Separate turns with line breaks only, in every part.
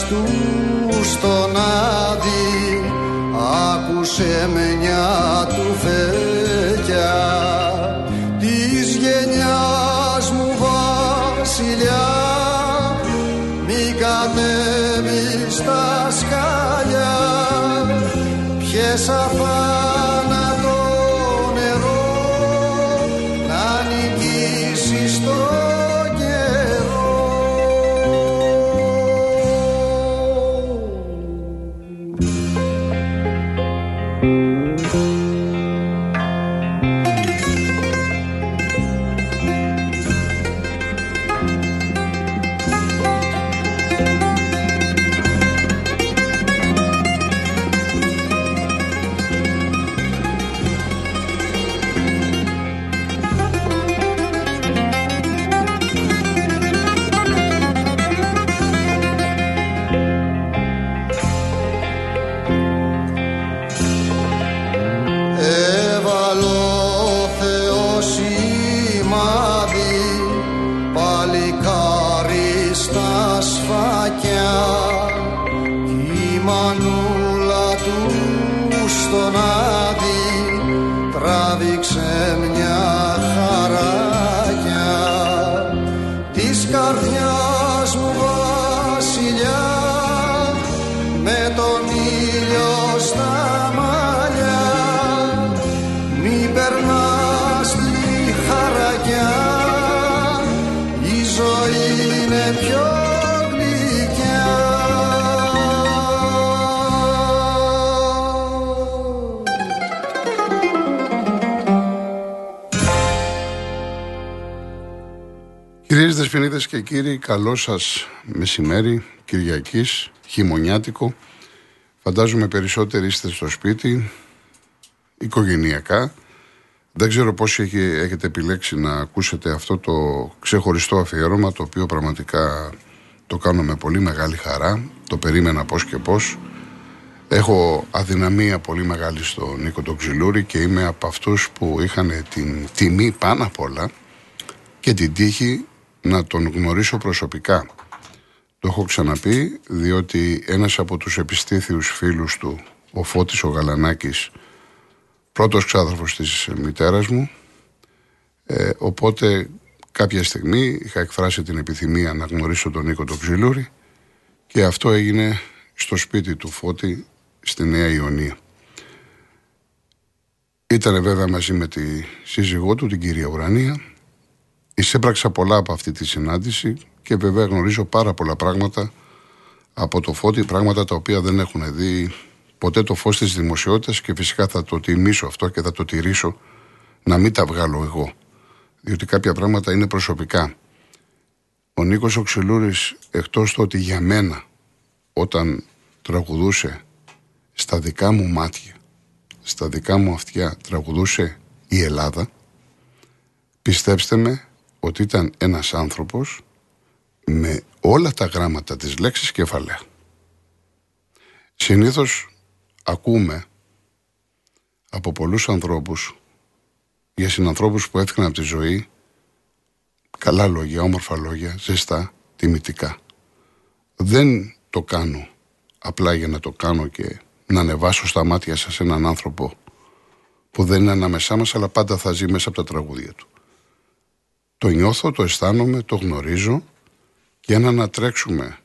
πατέρας του στον Άδη άκουσε με μια του φέκια. Της γενιάς μου βασιλιά μη κατέβεις στα σκαλιά. Ποιες
Δεσποινίδες και κύριοι, καλό σας μεσημέρι, Κυριακής, χειμωνιάτικο. Φαντάζομαι περισσότεροι είστε στο σπίτι, οικογενειακά. Δεν ξέρω πόσοι έχετε επιλέξει να ακούσετε αυτό το ξεχωριστό αφιέρωμα, το οποίο πραγματικά το κάνω με πολύ μεγάλη χαρά. Το περίμενα πώς και πώς. Έχω αδυναμία πολύ μεγάλη στον Νίκο τον Ξυλούρη και είμαι από αυτούς που είχαν την τιμή πάνω απ' όλα και την τύχη να τον γνωρίσω προσωπικά. Το έχω ξαναπεί διότι ένας από τους επιστήθιους φίλους του, ο Φώτης ο Γαλανάκης, πρώτος ξάδερφος της μητέρας μου, ε, οπότε κάποια στιγμή είχα εκφράσει την επιθυμία να γνωρίσω τον Νίκο τον Ξυλούρη και αυτό έγινε στο σπίτι του Φώτη στη Νέα Ιωνία. Ήταν βέβαια μαζί με τη σύζυγό του, την κυρία Ουρανία, Εισέπραξα πολλά από αυτή τη συνάντηση και βέβαια γνωρίζω πάρα πολλά πράγματα από το φώτι, πράγματα τα οποία δεν έχουν δει ποτέ το φως της δημοσιότητας και φυσικά θα το τιμήσω αυτό και θα το τηρήσω να μην τα βγάλω εγώ. Διότι κάποια πράγματα είναι προσωπικά. Ο Νίκος Οξυλούρης εκτός το ότι για μένα όταν τραγουδούσε στα δικά μου μάτια, στα δικά μου αυτιά τραγουδούσε η Ελλάδα, πιστέψτε με ότι ήταν ένας άνθρωπος με όλα τα γράμματα της λέξης κεφαλαία. Συνήθως ακούμε από πολλούς ανθρώπους για συνανθρώπους που έφυγαν από τη ζωή καλά λόγια, όμορφα λόγια, ζεστά, τιμητικά. Δεν το κάνω απλά για να το κάνω και να ανεβάσω στα μάτια σας έναν άνθρωπο που δεν είναι ανάμεσά μας αλλά πάντα θα ζει μέσα από τα τραγούδια του. Το νιώθω, το αισθάνομαι, το γνωρίζω και αν ανατρέξουμε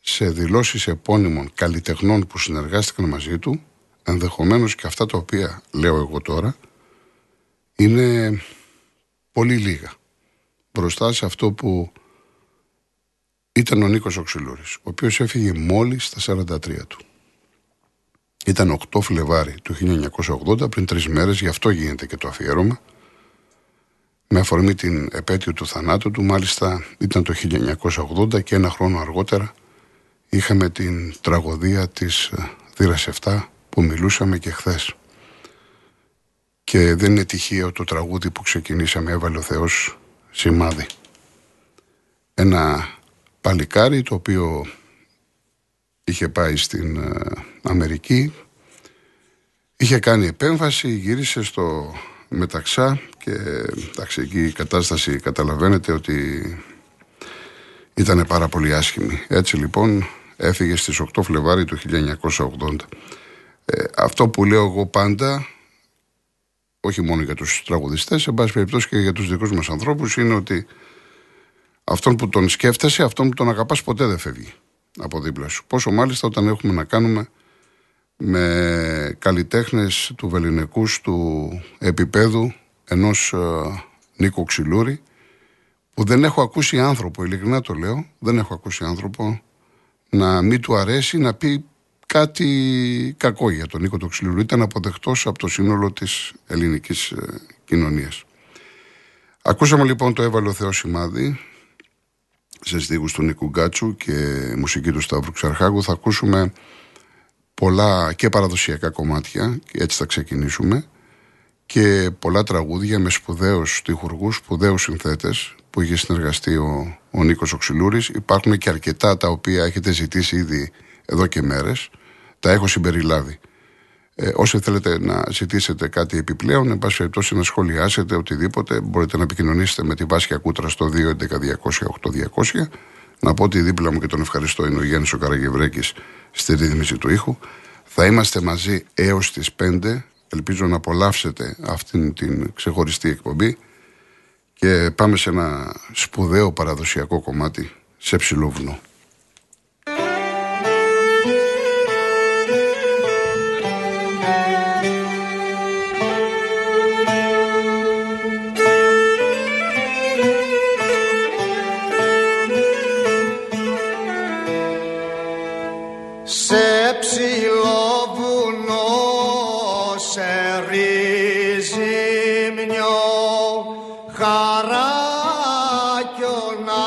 σε δηλώσεις επώνυμων καλλιτεχνών που συνεργάστηκαν μαζί του, ενδεχομένως και αυτά τα οποία λέω εγώ τώρα, είναι πολύ λίγα μπροστά σε αυτό που ήταν ο Νίκος Οξυλούρης, ο οποίος έφυγε μόλις στα 43 του. Ήταν 8 Φλεβάρι του 1980, πριν τρεις μέρες, γι' αυτό γίνεται και το αφιέρωμα, με αφορμή την επέτειο του θανάτου του. Μάλιστα ήταν το 1980 και ένα χρόνο αργότερα είχαμε την τραγωδία της Δύρας 7 που μιλούσαμε και χθες. Και δεν είναι τυχαίο το τραγούδι που ξεκινήσαμε έβαλε ο Θεός σημάδι. Ένα παλικάρι το οποίο είχε πάει στην ε, Αμερική είχε κάνει επέμβαση, γύρισε στο Μεταξά και εντάξει, εκεί η κατάσταση καταλαβαίνετε ότι ήταν πάρα πολύ άσχημη. Έτσι λοιπόν έφυγε στις 8 Φλεβάρι του 1980. Ε, αυτό που λέω εγώ πάντα, όχι μόνο για τους τραγουδιστές, σε πάση περιπτώσει και για τους δικούς μας ανθρώπους, είναι ότι αυτόν που τον σκέφτεσαι, αυτόν που τον αγαπάς ποτέ δεν φεύγει από δίπλα σου. Πόσο μάλιστα όταν έχουμε να κάνουμε με καλλιτέχνες του βεληνικούς του επίπεδου ενός ε, Νίκο Ξυλούρη που δεν έχω ακούσει άνθρωπο, ειλικρινά το λέω, δεν έχω ακούσει άνθρωπο να μην του αρέσει να πει κάτι κακό για τον Νίκο Ξυλούρη. Ήταν αποδεκτός από το σύνολο της ελληνικής ε, κοινωνίας. Ακούσαμε λοιπόν το έβαλε ο Θεός Σημάδη σε στίχους του Νίκου Γκάτσου και μουσική του Σταύρου Ξαρχάγου. Θα ακούσουμε πολλά και παραδοσιακά κομμάτια και έτσι θα ξεκινήσουμε και πολλά τραγούδια με σπουδαίους τυχουργούς, σπουδαίους συνθέτες που είχε συνεργαστεί ο, ο Νίκος Οξυλούρης. Υπάρχουν και αρκετά τα οποία έχετε ζητήσει ήδη εδώ και μέρες. Τα έχω συμπεριλάβει. Ε, όσοι θέλετε να ζητήσετε κάτι επιπλέον, εν πάση περιπτώσει να σχολιάσετε οτιδήποτε, μπορείτε να επικοινωνήσετε με τη Βάσια Κούτρα στο 211-200-8200. Να πω ότι δίπλα μου και τον ευχαριστώ είναι ο Γιάννης ο Καραγευρέκης στη ρύθμιση του ήχου. Θα είμαστε μαζί έως τις 5. Ελπίζω να απολαύσετε αυτήν την ξεχωριστή εκπομπή και πάμε σε ένα σπουδαίο παραδοσιακό κομμάτι σε ψηλό βουνό.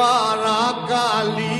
λιώσουνε.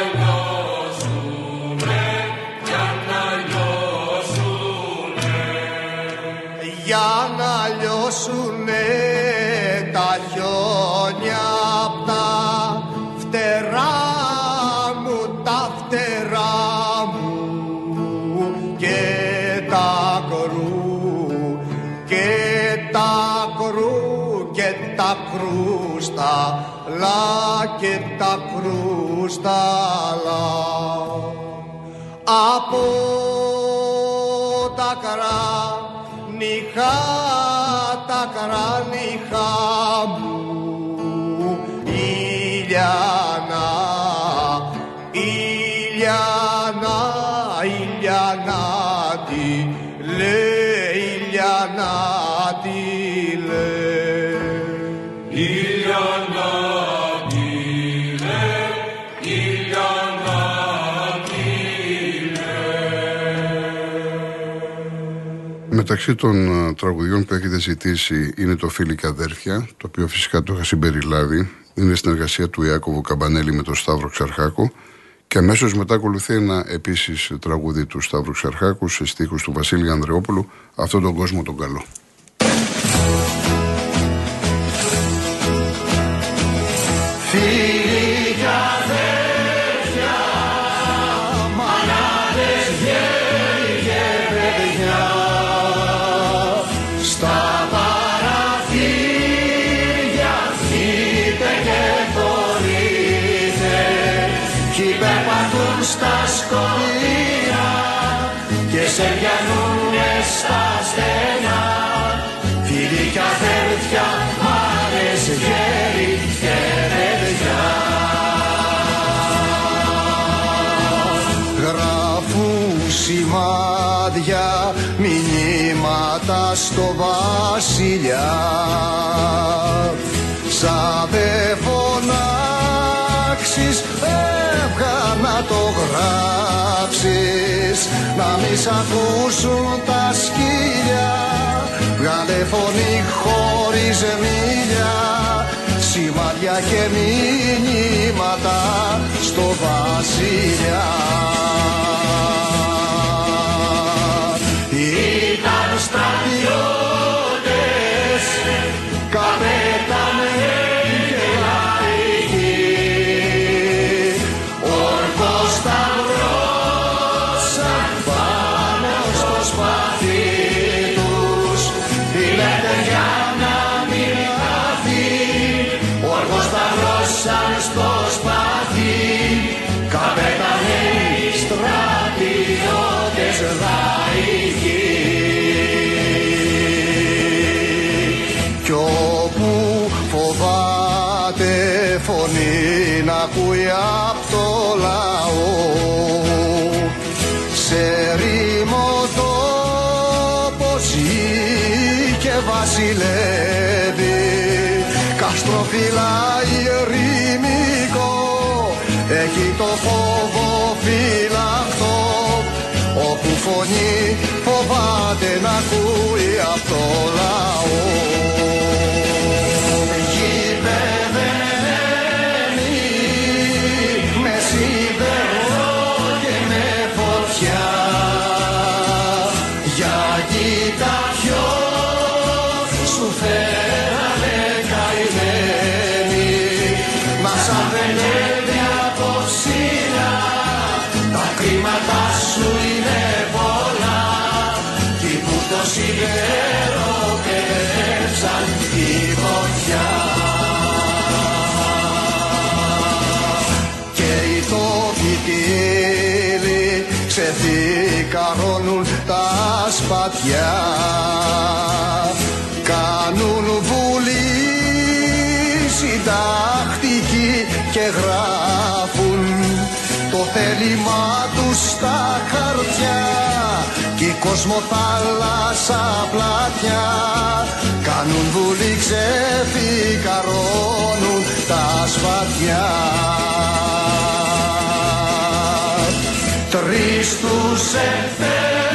κρούστα λα και τα κρούστα λα από τα κράνιχα τα κράνιχα μου
Μεταξύ των ε, τραγουδιών που έχετε ζητήσει είναι το Φίλοι και Αδέρφια, το οποίο φυσικά το είχα συμπεριλάβει. Είναι συνεργασία του Ιάκωβου Καμπανέλη με τον Σταύρο Ξαρχάκο Και αμέσως μετά ακολουθεί ένα επίσης τραγούδι του Σταύρου Ξαρχάκου σε στίχους του Βασίλη Ανδρεόπουλου, αυτόν τον κόσμο τον καλό.
Σημάδια μηνύματα στο βασιλιά. Σαν δε φωνάξεις έβγα να το γράψεις. Να μη σ' ακούσουν τα σκύλια βγάλε φωνή χωρίς μίλια σημάδια και μηνύματα στο βασιλιά απ' το λαό. Σε ρήμο τόπο ζει και βασιλεύει. Καστροφυλάει ερημικό έχει το φόβο φυλαχτό όπου φωνή φοβάται να ακούει απ' το λαό σπατιά κάνουν βουλή συντακτική και γράφουν το θέλημά τους στα χαρτιά κι η κοσμοθάλασσα πλατιά κάνουν βουλή ξεφυκαρώνουν τα σπατιά Τρεις τους Σεπτέμβρη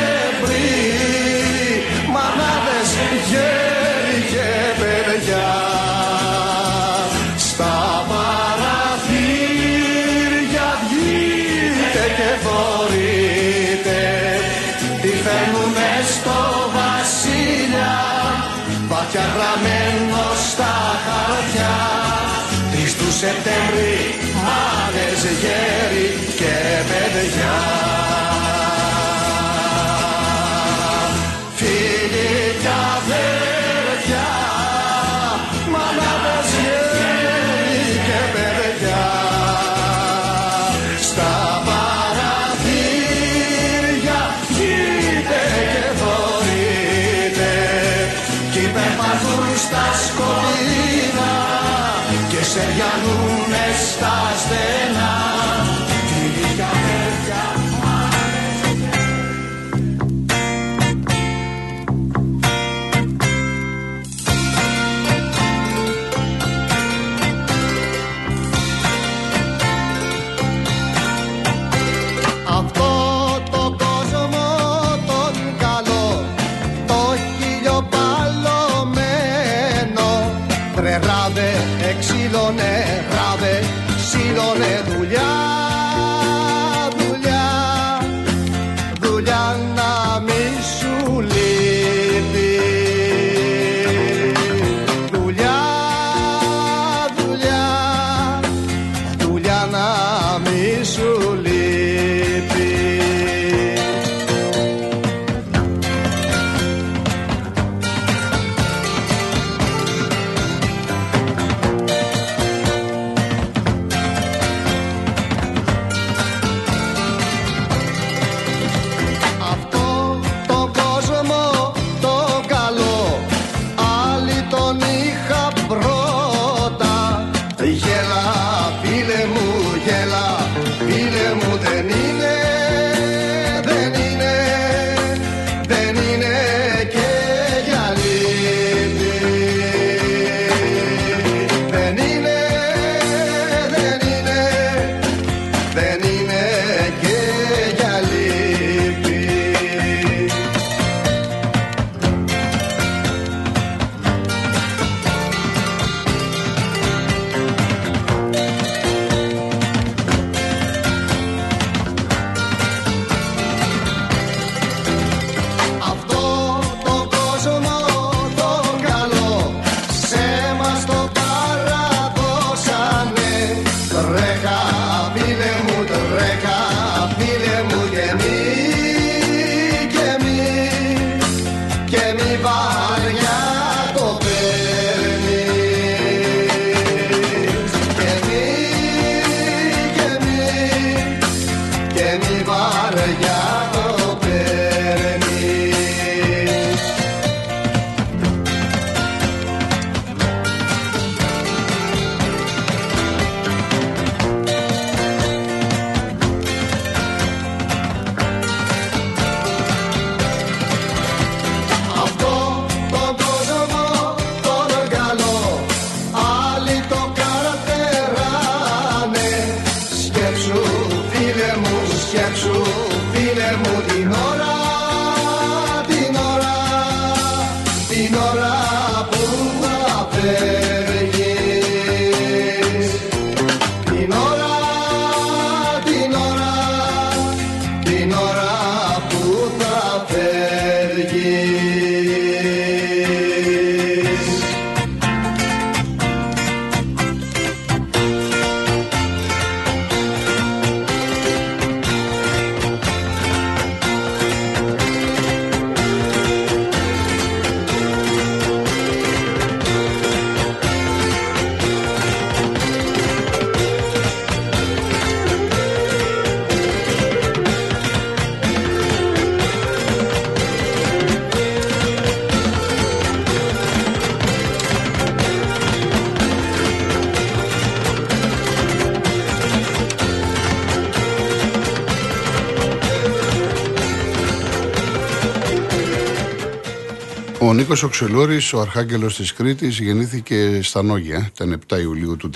Νίκος Οξελούρη, ο αρχάγγελος της Κρήτης, γεννήθηκε στα Νόγια, ήταν 7 Ιουλίου του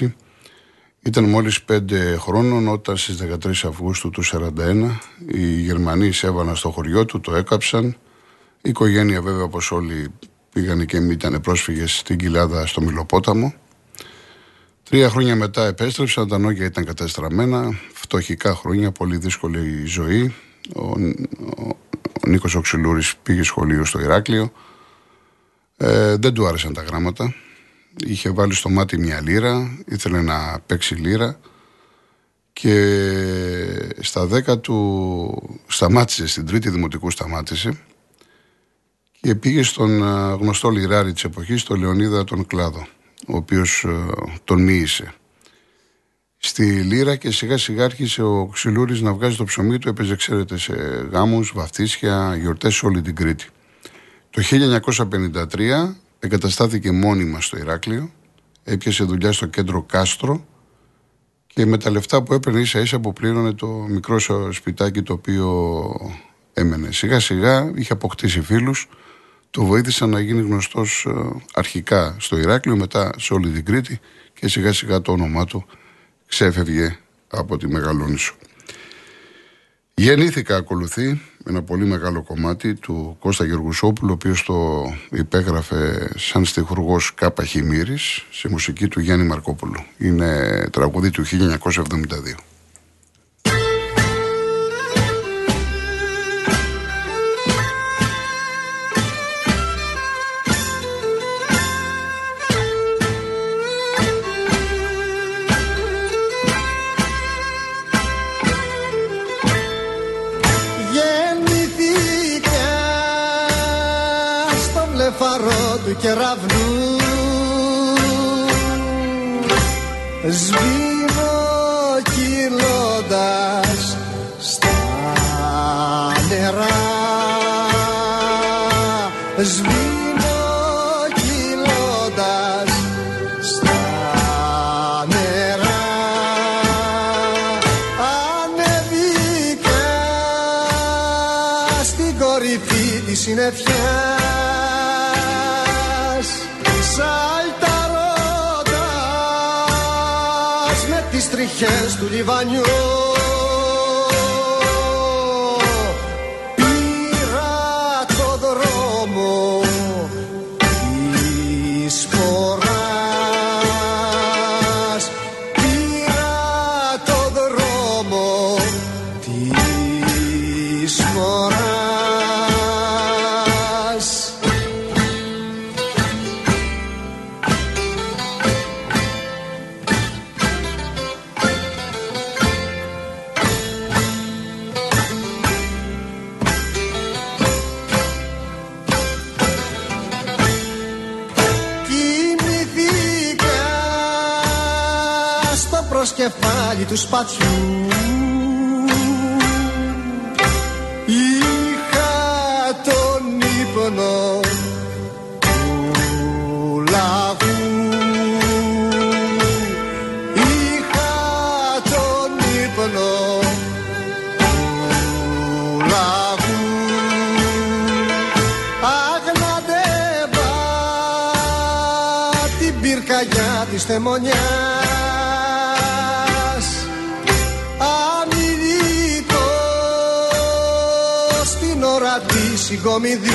1936. Ήταν μόλις 5 χρόνων όταν στις 13 Αυγούστου του 1941 οι Γερμανοί εισέβαλαν στο χωριό του, το έκαψαν. Η οικογένεια βέβαια όπως όλοι πήγαν και ήταν πρόσφυγες στην Κοιλάδα στο Μιλοπόταμο. Τρία χρόνια μετά επέστρεψαν, τα νόγια ήταν καταστραμμένα, φτωχικά χρόνια, πολύ δύσκολη ζωή. Ο, ο, ο Νίκος Οξυλούρης πήγε σχολείο στο Ηράκλειο. Ε, δεν του άρεσαν τα γράμματα. Είχε βάλει στο μάτι μια λίρα, ήθελε να παίξει λίρα και στα δέκα του σταμάτησε, στην τρίτη δημοτικού σταμάτησε και πήγε στον ε, γνωστό λιράρι της εποχής, τον Λεωνίδα τον Κλάδο, ο οποίος ε, τον μοίησε στη Λύρα και σιγά σιγά άρχισε ο Ξυλούρης να βγάζει το ψωμί του, έπαιζε ξέρετε σε γάμους, βαφτίσια, γιορτές σε όλη την Κρήτη. Το 1953 εγκαταστάθηκε μόνιμα στο Ηράκλειο, έπιασε δουλειά στο κέντρο Κάστρο και με τα λεφτά που έπαιρνε ίσα ίσα αποπλήρωνε το μικρό σπιτάκι το οποίο έμενε. Σιγά σιγά είχε αποκτήσει φίλους, το βοήθησαν να γίνει γνωστός ε, αρχικά στο Ηράκλειο, μετά σε όλη την Κρήτη και σιγά σιγά το όνομά του ξέφευγε από τη Μεγαλόνισο. Γεννήθηκα ακολουθεί ένα πολύ μεγάλο κομμάτι του Κώστα Γεργουσόπουλου, ο οποίος το υπέγραφε σαν στιχουργός Κάπα Χιμήρης, σε μουσική του Γιάννη Μαρκόπουλου. Είναι τραγούδι του 1972.
Βλεφαρό του κεραυνού Σβήνω Ivanhoe. Της συγκομιδής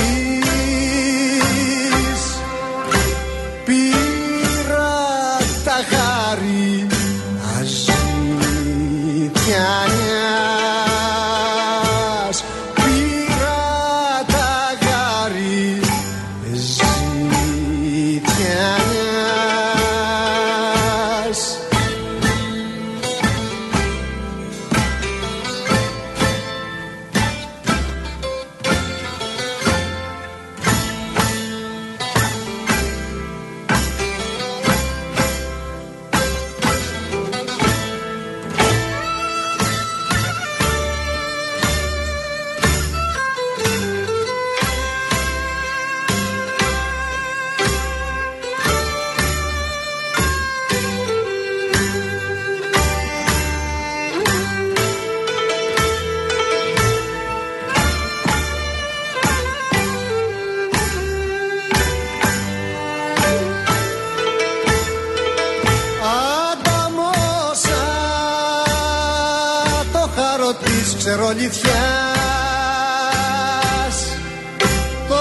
της ξερολιθιάς Το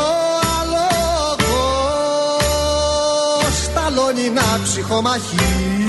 αλόγο σταλώνει να ψυχομαχείς